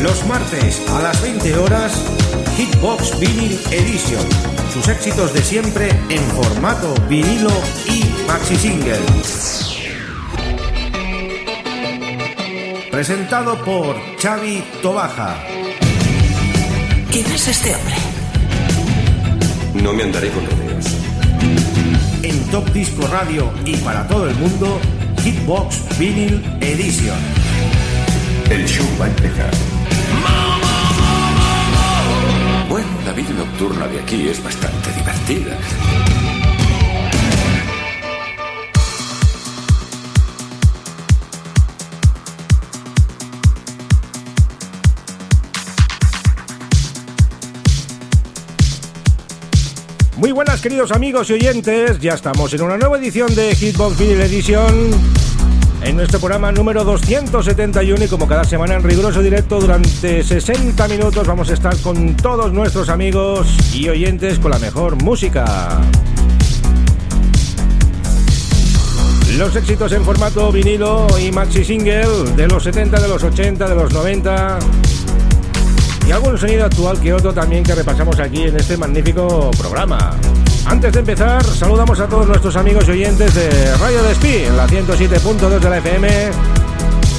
Los martes a las 20 horas, Hitbox Vinyl Edition. Sus éxitos de siempre en formato vinilo y maxi single. Presentado por Xavi Tobaja. ¿Quién es este hombre? No me andaré con rodeos. En Top Disco Radio y para todo el mundo, Hitbox Vinyl Edition. El show va a empezar. Nocturna de aquí es bastante divertida. Muy buenas queridos amigos y oyentes, ya estamos en una nueva edición de Hitbox Vinyl Edition en nuestro programa número 271 y como cada semana en riguroso directo durante 60 minutos vamos a estar con todos nuestros amigos y oyentes con la mejor música. Los éxitos en formato vinilo y maxi single de los 70, de los 80, de los 90 y algún sonido actual que otro también que repasamos aquí en este magnífico programa. Antes de empezar, saludamos a todos nuestros amigos y oyentes de Radio Despí en la 107.2 de la FM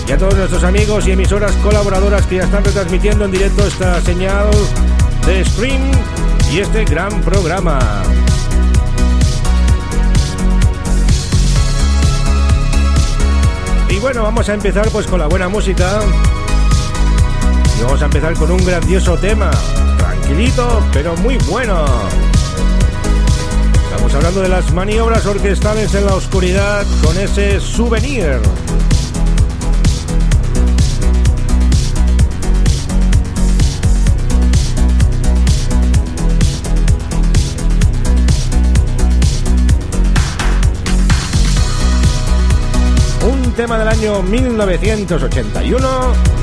y a todos nuestros amigos y emisoras colaboradoras que ya están retransmitiendo en directo esta señal de stream y este gran programa. Y bueno, vamos a empezar pues con la buena música. Y vamos a empezar con un grandioso tema. Tranquilito, pero muy bueno. Hablando de las maniobras orquestales en la oscuridad con ese souvenir. Un tema del año 1981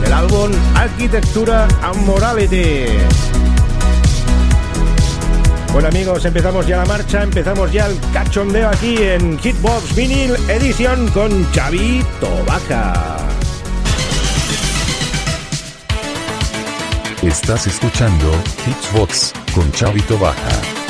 del álbum Arquitectura and Morality. Bueno amigos, empezamos ya la marcha, empezamos ya el cachondeo aquí en Hitbox Vinyl Edition con Xavi Tobaca. Estás escuchando Hitbox con Xavi Tobaja.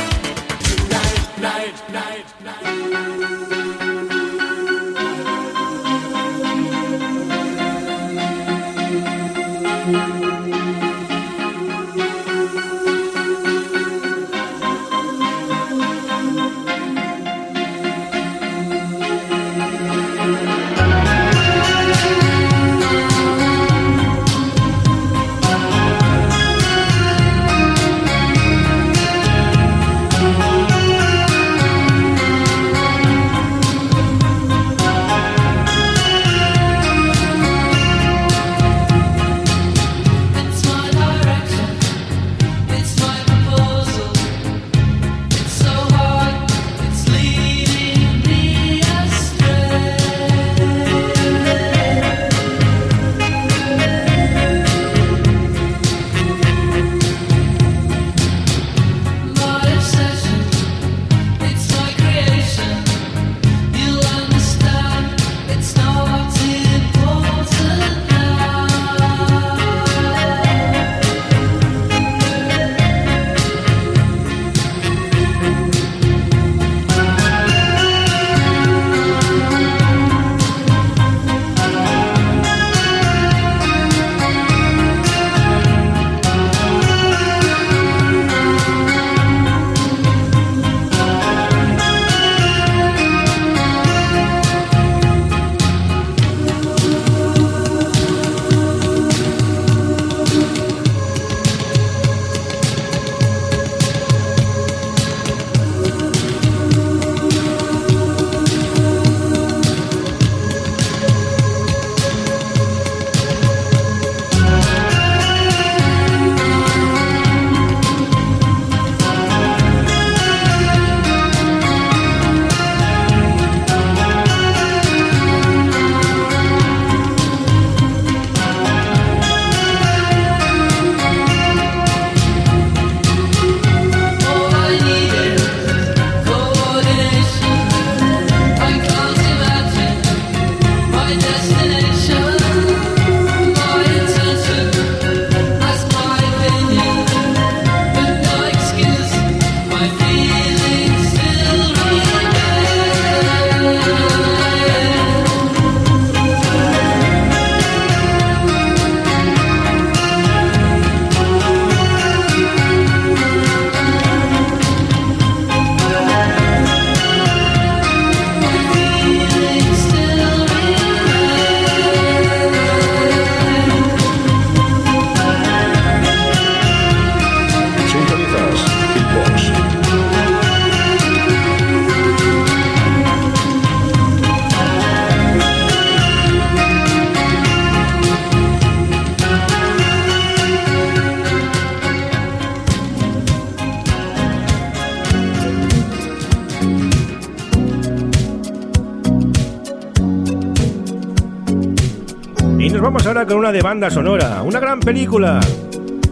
vamos ahora con una de banda sonora, una gran película,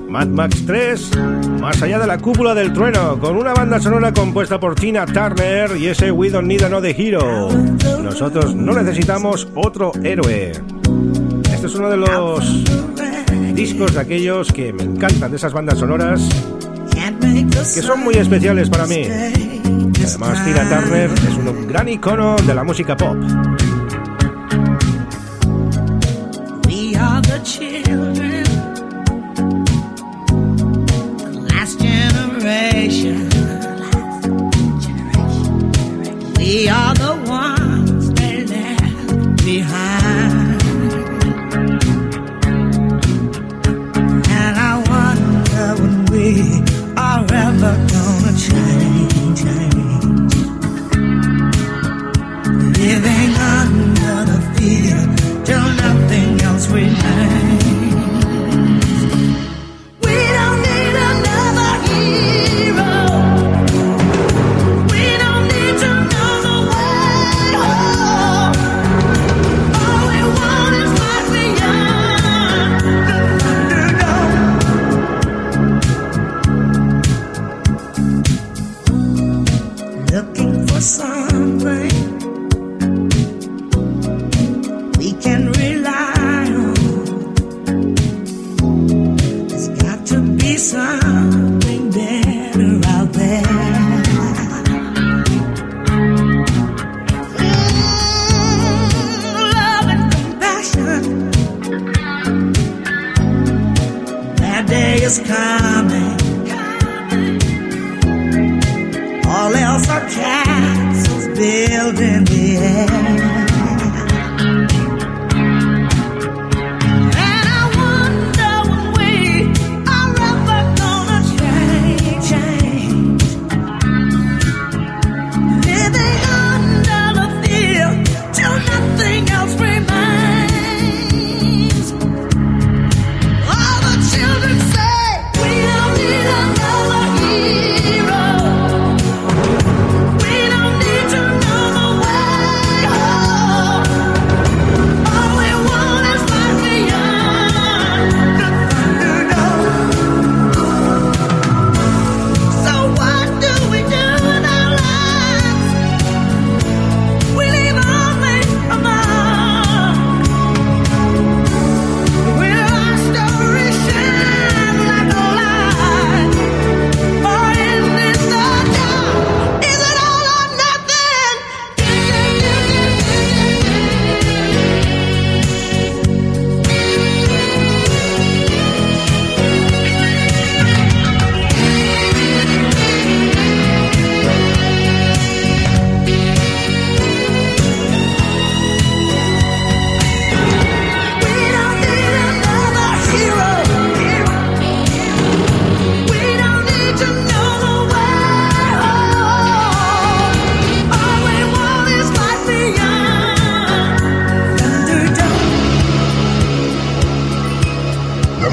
Mad Max 3, Más allá de la cúpula del trueno, con una banda sonora compuesta por Tina Turner y ese We Don't Need Another Hero. Nosotros no necesitamos otro héroe. Este es uno de los discos de aquellos que me encantan, de esas bandas sonoras, que son muy especiales para mí. Además, Tina Turner es un gran icono de la música pop.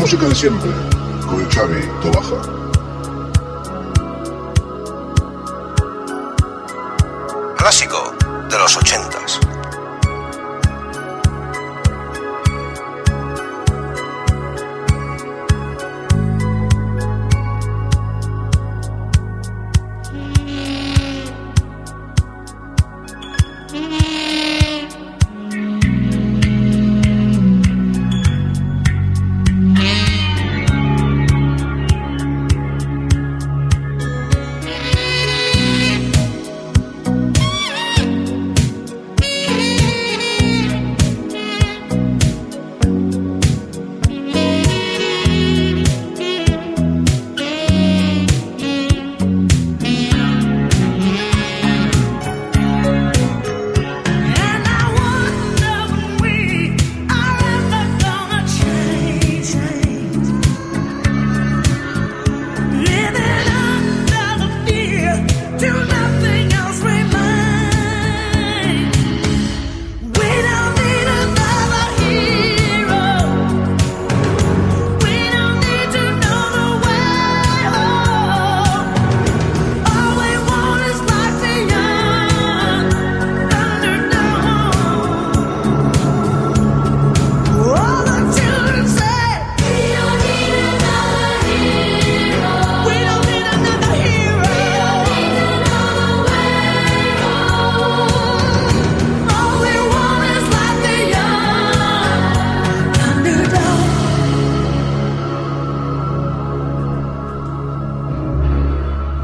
música de siempre, con Xavi Tobaja. clásico de los ochentas.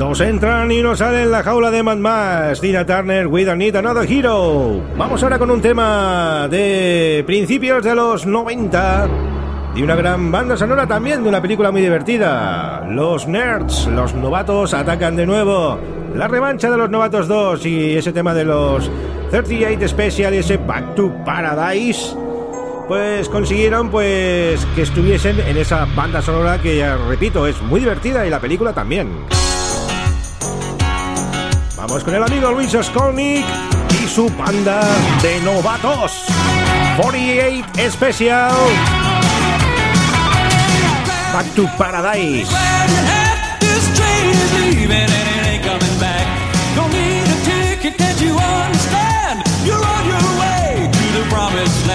Nos entran y nos salen la jaula de Mad Max. Tina Turner, We Don't Need Another Hero. Vamos ahora con un tema de principios de los 90. De una gran banda sonora también, de una película muy divertida. Los nerds, los novatos atacan de nuevo. La revancha de los novatos 2 y ese tema de los 38 Special y ese Back to Paradise pues consiguieron pues que estuviesen en esa banda sonora que ya repito es muy divertida y la película también. Vamos con el amigo Luis Skolnick y su banda de novatos. 48 Special. Back to Paradise. Promised land.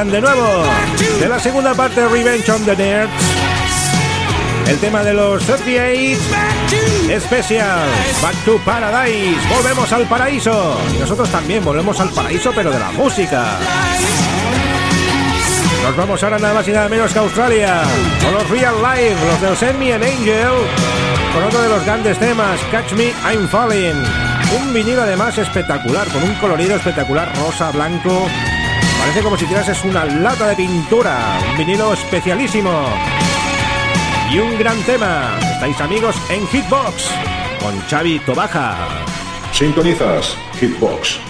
Atacan de nuevo. De la segunda parte, Revenge on the Nerds. El tema de los 38 Special. Back to Paradise. Volvemos al paraíso. Y nosotros también volvemos al paraíso, pero de la música. Nos vamos ahora nada más y nada menos que a Australia. Con los Real Life, los del Send Me an Angel. Con otro de los grandes temas, Catch Me, I'm Falling. Un vinilo además espectacular, con un colorido espectacular, rosa, blanco. Parece como si tirases una lata de pintura. Un vinilo especialísimo. Y un gran tema. Estáis amigos en Hitbox. Con Xavi Tobaja. Sintonizas Hitbox.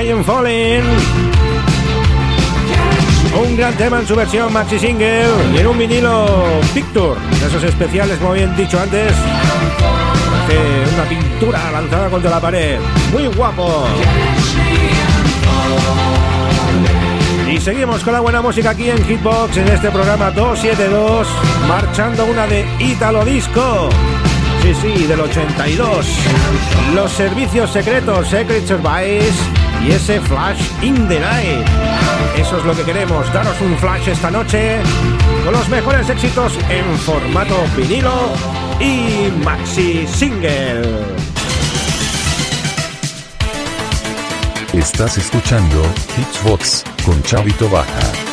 I Falling. Un gran tema en su versión maxi single y en un vinilo Picture, de esos especiales, como bien dicho antes, hace una pintura lanzada contra la pared. Muy guapo. Y seguimos con la buena música aquí en Hitbox en este programa 272, marchando una de Italo Disco. Sí, sí, del 82. Los servicios secretos, Secret Service y ese Flash in the Night. Eso es lo que queremos, daros un flash esta noche con los mejores éxitos en formato vinilo y maxi single. Estás escuchando Hitsbox con Chavito Baja.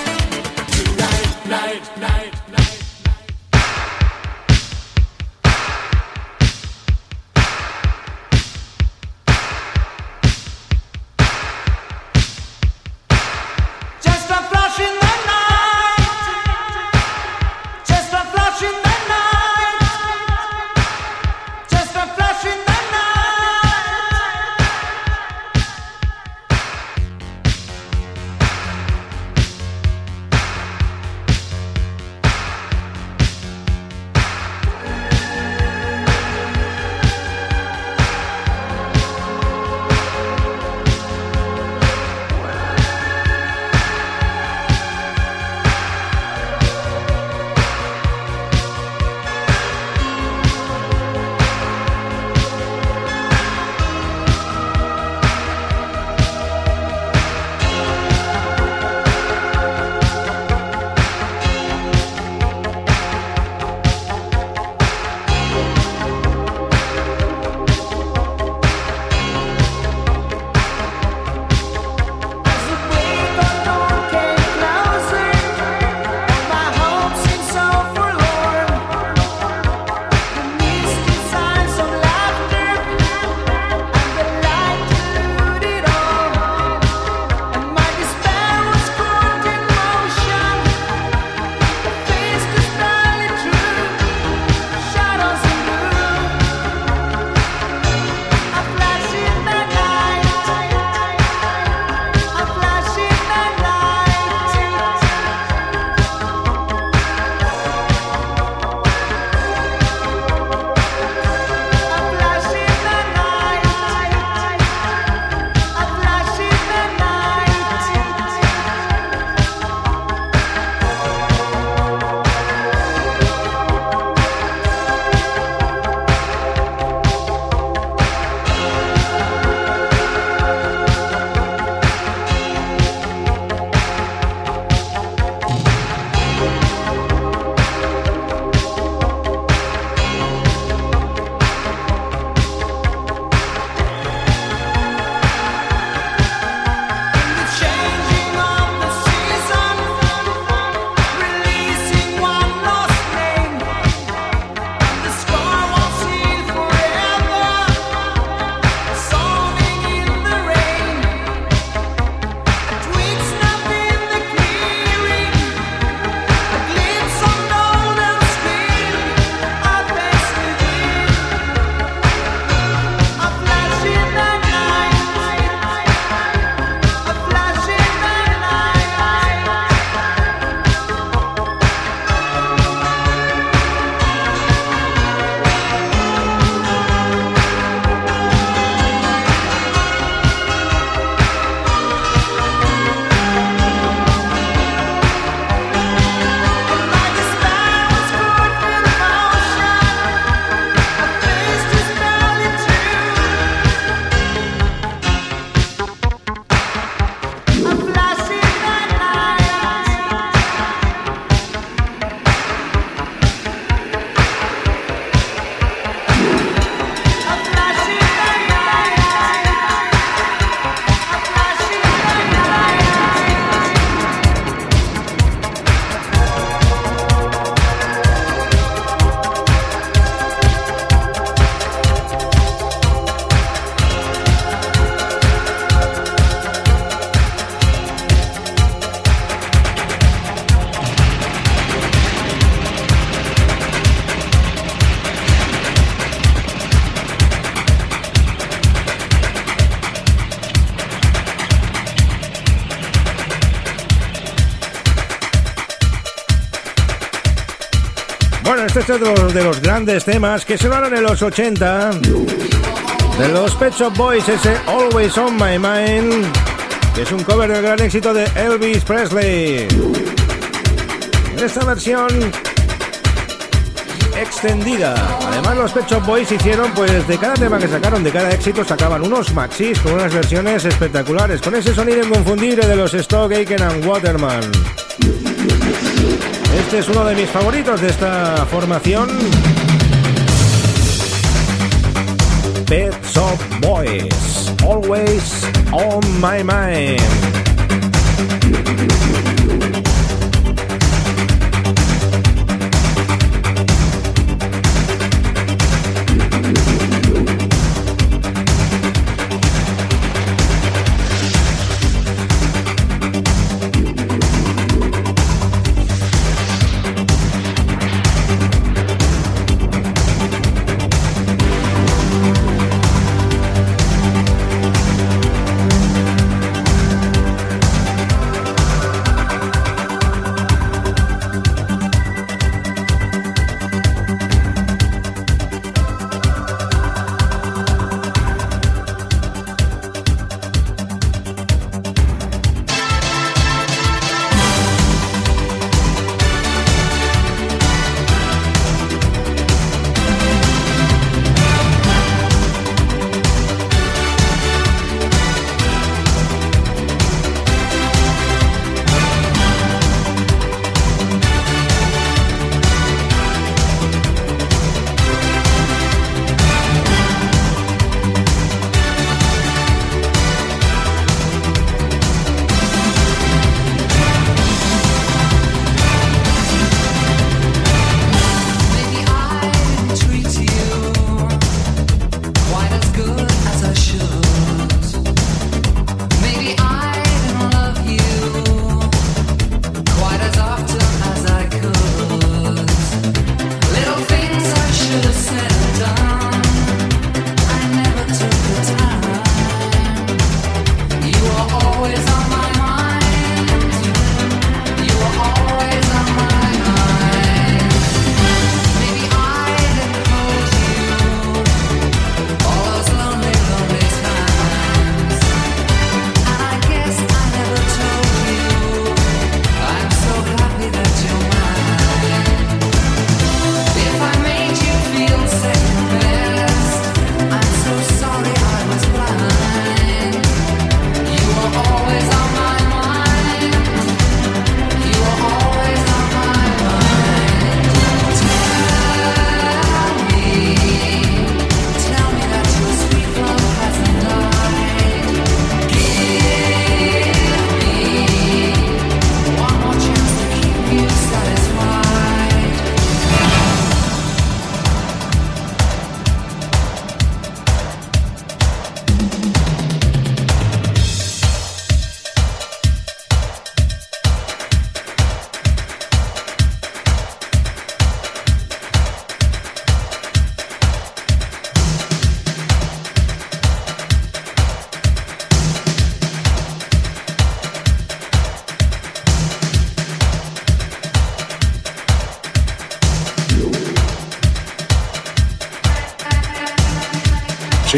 Este es de los grandes temas que sonaron en los 80 de los Pet Shop Boys, ese Always on My Mind, que es un cover del gran éxito de Elvis Presley. Esta versión extendida. Además, los Pet Shop Boys hicieron, pues, de cada tema que sacaron, de cada éxito, sacaban unos maxis con unas versiones espectaculares, con ese sonido inconfundible de los Stock Aiken and Waterman. Este es uno de mis favoritos de esta formación. Pet Shop Boys, always on my mind.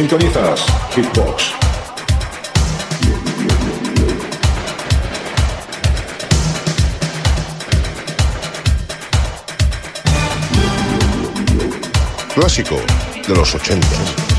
Sintonizas Hitbox. Clásico de los 80.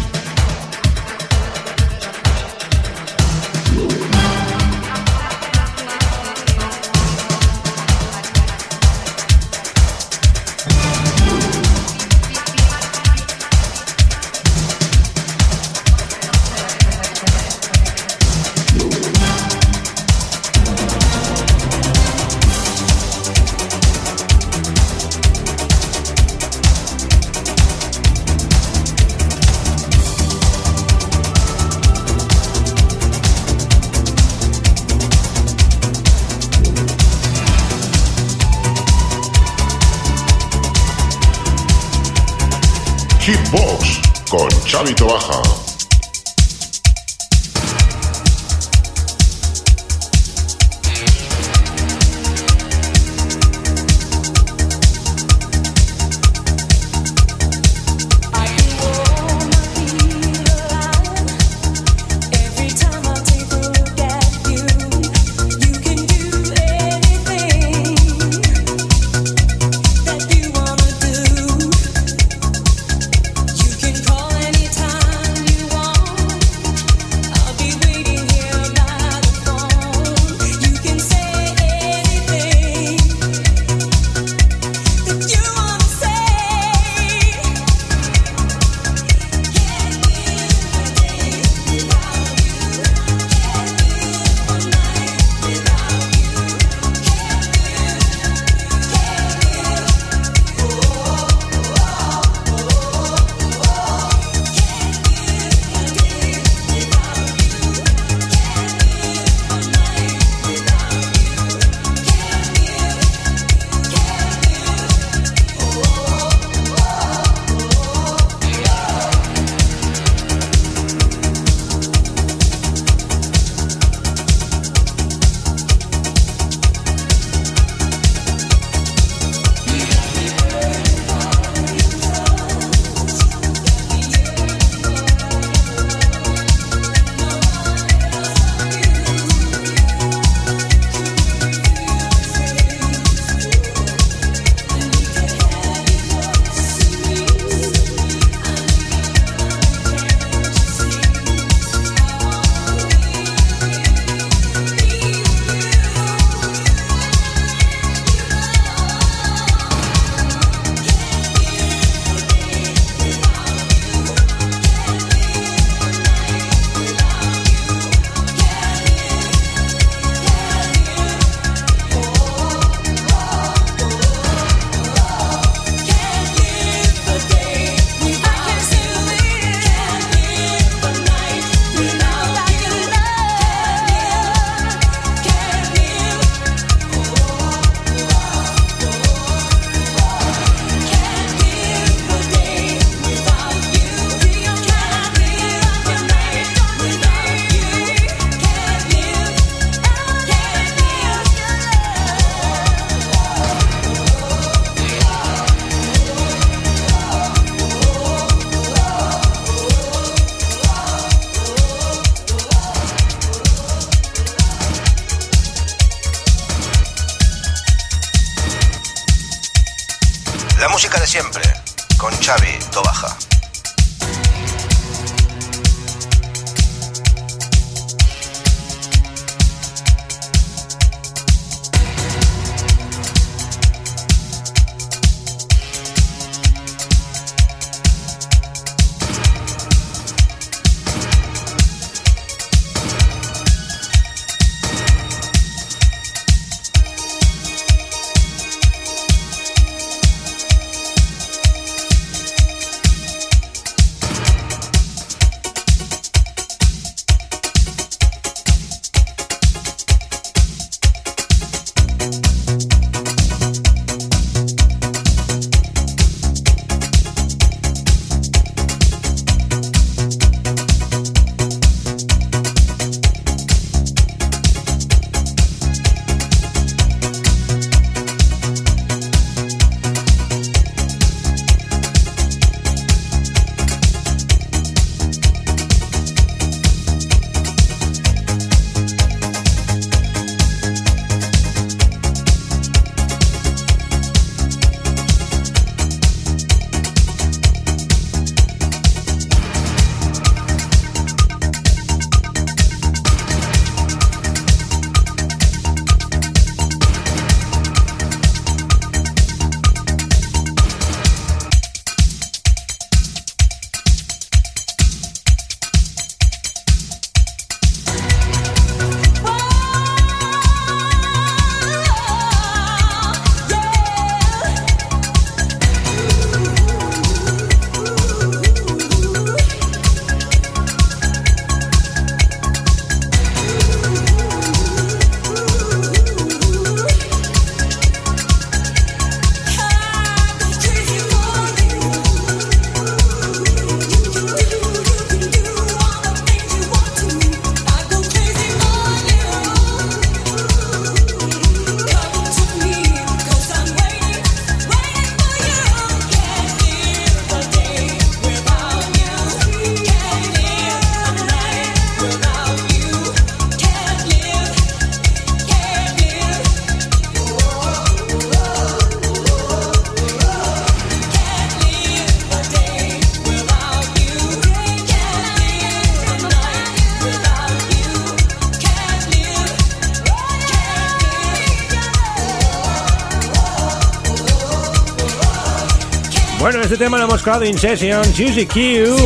Creado in session, Juicy Q.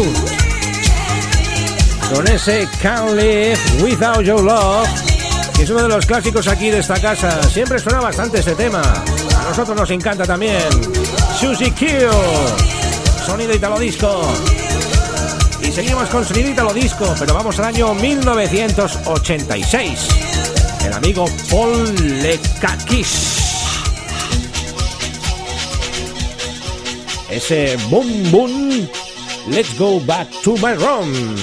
Con ese Can't Live Without Your Love, que es uno de los clásicos aquí de esta casa. Siempre suena bastante este tema. A nosotros nos encanta también. Juicy Q. Sonido italo disco. Y seguimos con sonido italo disco, pero vamos al año 1986. El amigo Paul Lekakis. Ese boom boom let's go back to my room.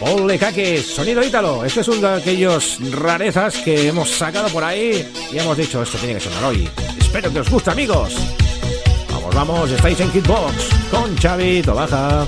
Paul Lekakis, sonido ítalo. Este es uno de aquellos rarezas que hemos sacado por ahí y hemos dicho esto tiene que sonar hoy espero que os guste amigos. Vamos vamos estáis en Kitbox con Xavi Tobaja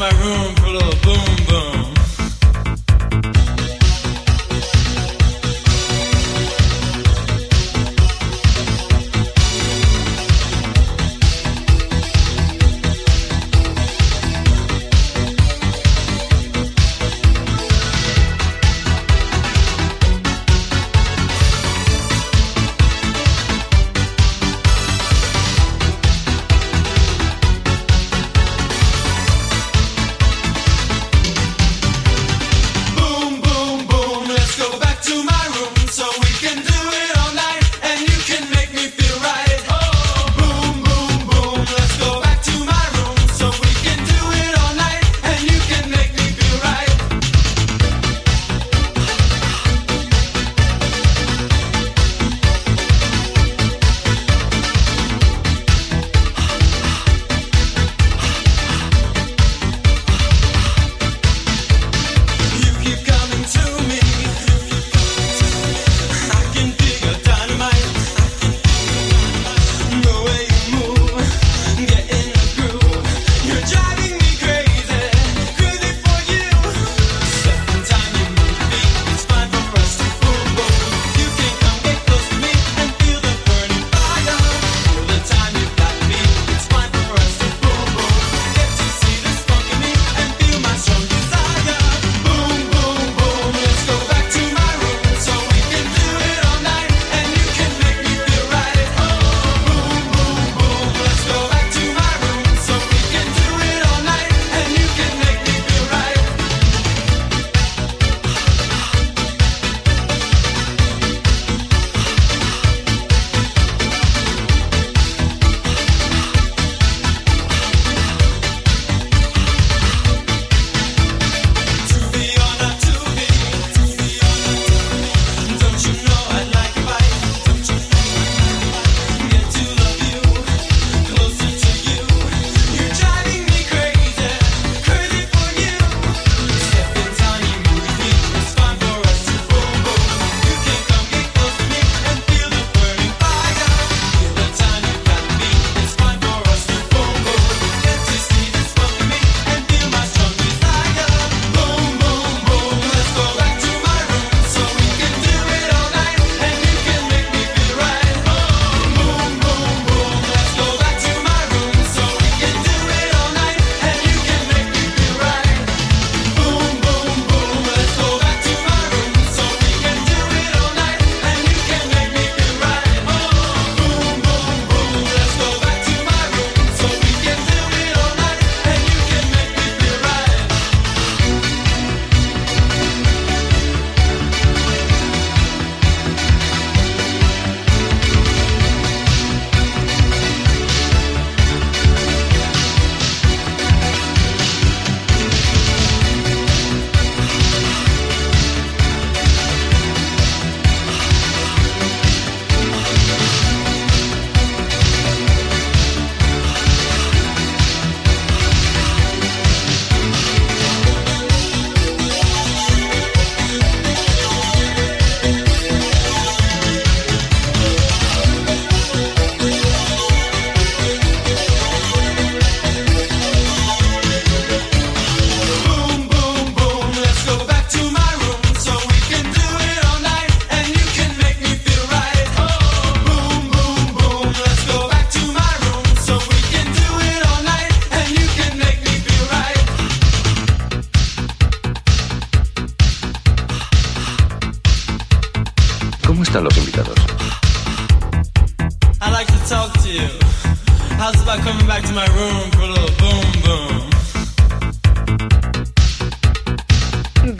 my room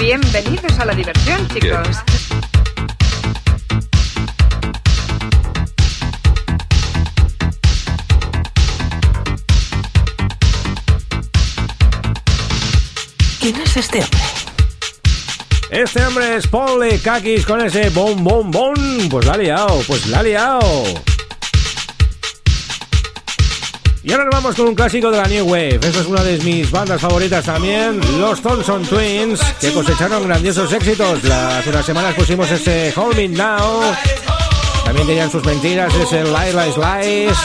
Bienvenidos a la diversión, chicos. ¿Quién es este hombre? Este hombre es Paul Kakis con ese bom bom bom. Pues la ha liado, pues la ha liado. Y ahora nos vamos con un clásico de la New Wave. Esta es una de mis bandas favoritas también, los Thompson Twins, que cosecharon grandiosos éxitos. La- hace unas semanas pusimos ese Hold Me Now. También tenían sus mentiras, ese Lies, Lies, Lies.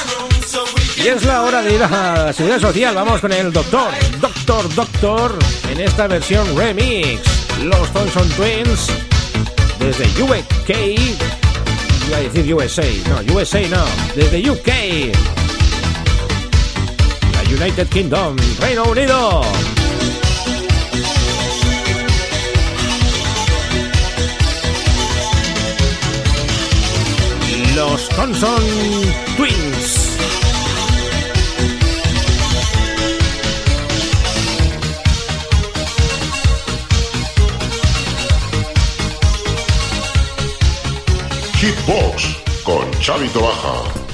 Y es la hora de ir a la seguridad social. Vamos con el Doctor, Doctor, Doctor, en esta versión remix. Los Thompson Twins, desde UK. Iba a decir USA, no, USA no, desde UK. United Kingdom, Reino Unido. Los Thompson Twins. Hitbox con Chavito Baja.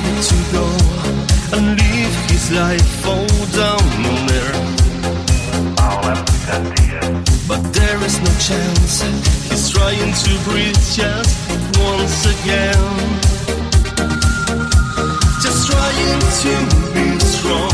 Decided to go and live his life all down on there. But there is no chance, he's trying to breathe just once again. Just trying to be strong.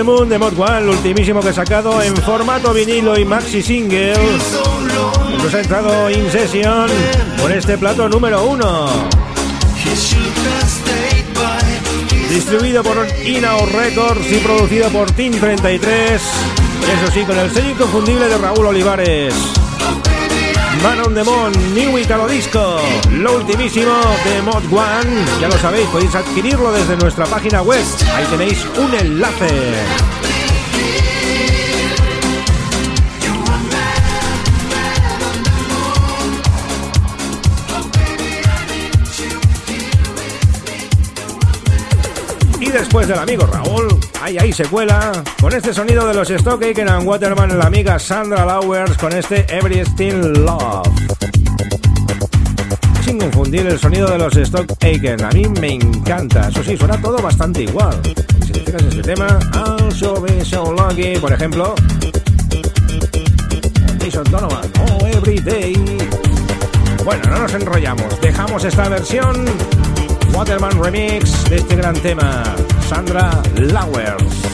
The Moon de Mod One, ultimísimo que he sacado en formato vinilo y maxi single. Nos ha entrado In Session con este plato número uno. Distribuido por Inao Records y producido por Team 33. Eso sí, con el sello inconfundible de Raúl Olivares. Man on the New Italo Disco, lo ultimísimo de Mod One. Ya lo sabéis, podéis adquirirlo desde nuestra página web. Ahí tenéis un enlace. Después del amigo Raúl, ahí ahí se cuela, con este sonido de los Stock Aitken and Waterman, la amiga Sandra Lowers con este Everything Love. Sin confundir el sonido de los Stock Aitken, a mí me encanta, eso sí, suena todo bastante igual. Si te fijas en este tema, I'll show me so lucky, por ejemplo, Jason Donovan, Oh Every Day. Bueno, no nos enrollamos, dejamos esta versión Waterman Remix de este gran tema, Sandra Lowers.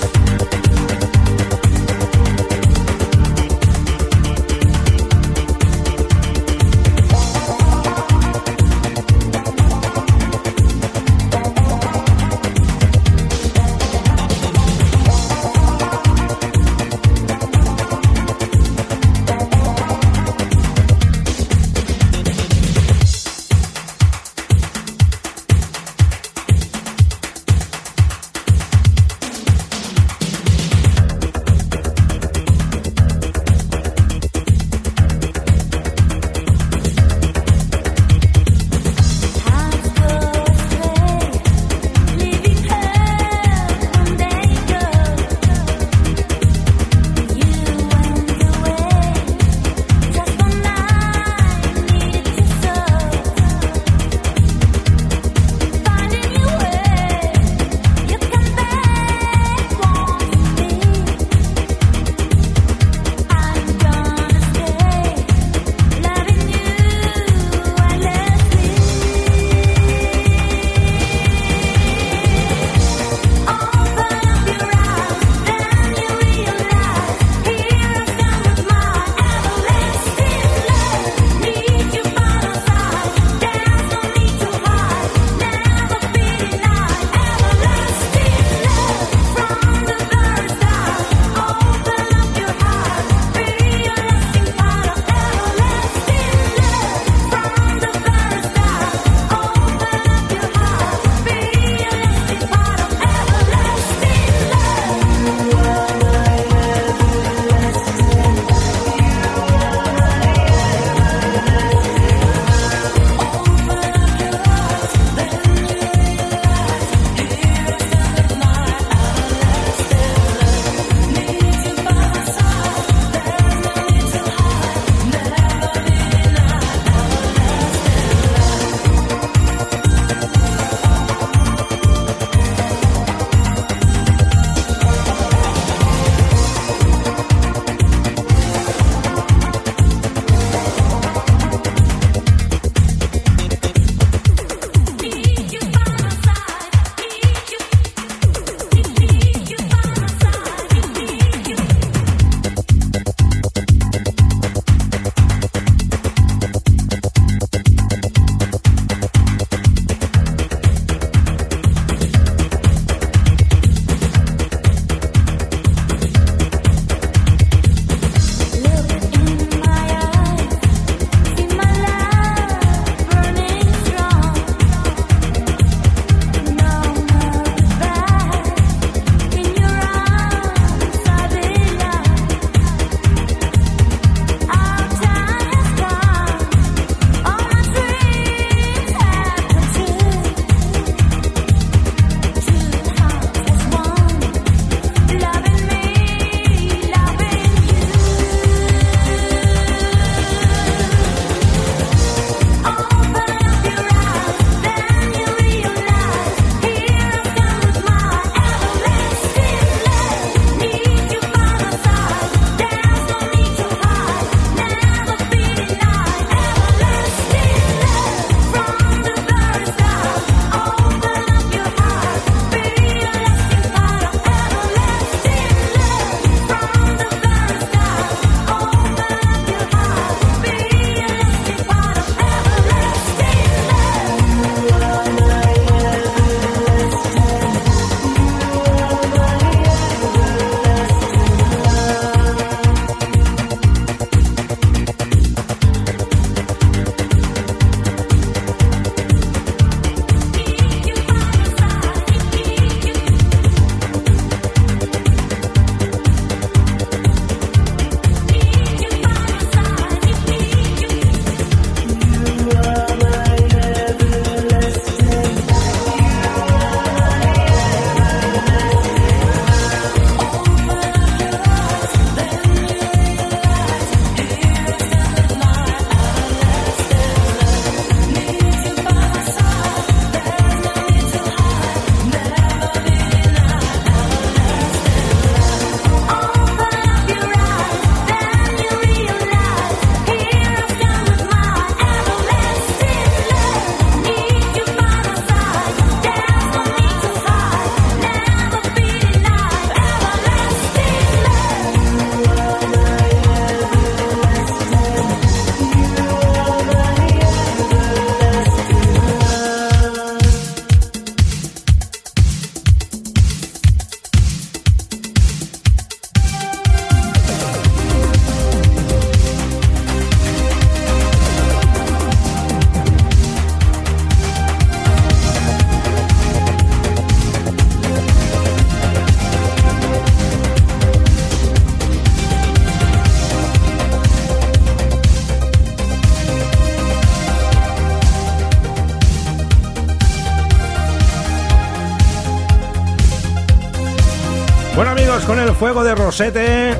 Fuego de Rosete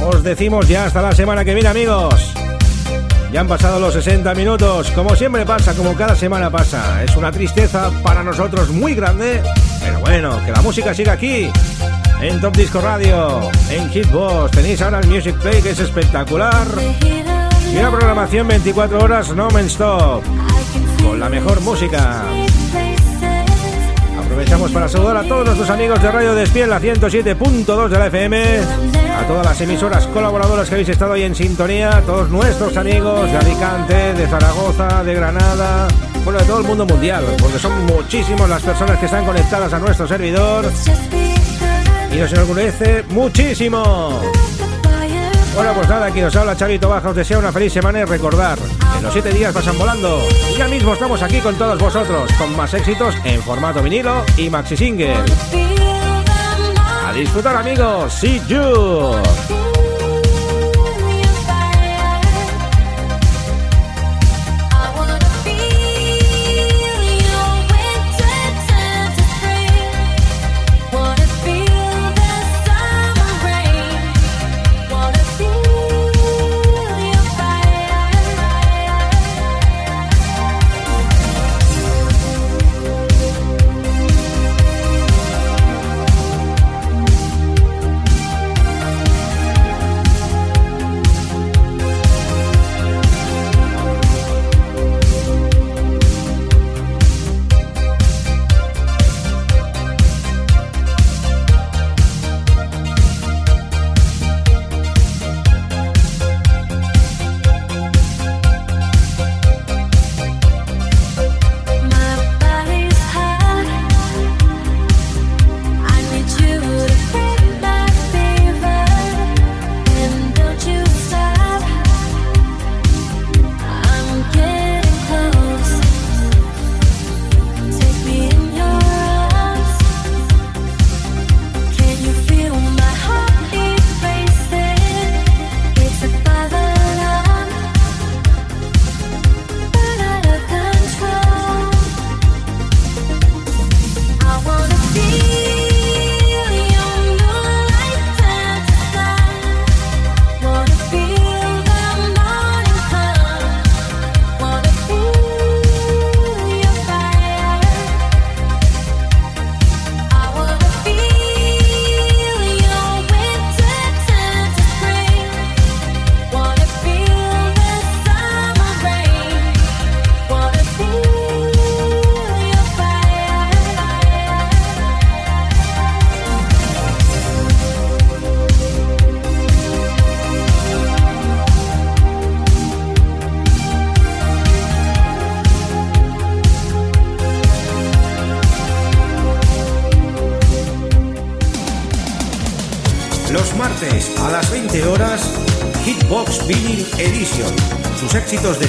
os decimos ya hasta la semana que viene amigos. Ya han pasado los 60 minutos, como siempre pasa, como cada semana pasa. Es una tristeza para nosotros muy grande, pero bueno, que la música siga aquí, en Top Disco Radio, en Hitbox. Tenéis ahora el Music Play que es espectacular. Y una programación 24 horas no men stop, con la mejor música. Aprovechamos para saludar a todos nuestros amigos de Radio Despiel, la 107.2 de la FM, a todas las emisoras colaboradoras que habéis estado ahí en sintonía, a todos nuestros amigos de Alicante, de Zaragoza, de Granada, bueno, de todo el mundo mundial, porque son muchísimos las personas que están conectadas a nuestro servidor y nos enorgullece muchísimo. Bueno, pues nada, aquí os habla Chavito Baja, os deseo una feliz semana y recordar los siete días pasan volando. Y ya mismo estamos aquí con todos vosotros, con más éxitos en formato vinilo y maxi single. A disfrutar amigos, see you.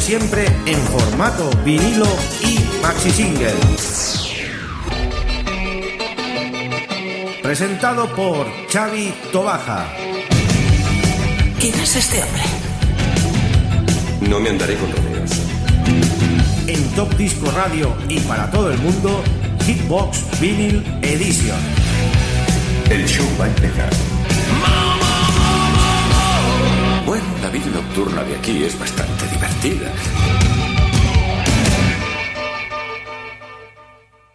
Siempre en formato vinilo y maxi single. Presentado por Xavi Tobaja. ¿Quién es este hombre? No me andaré con rodeos. En Top Disco Radio y para todo el mundo, Hitbox Vinyl Edition. El show va a empezar. Bueno, la vida nocturna de aquí es bastante divertida.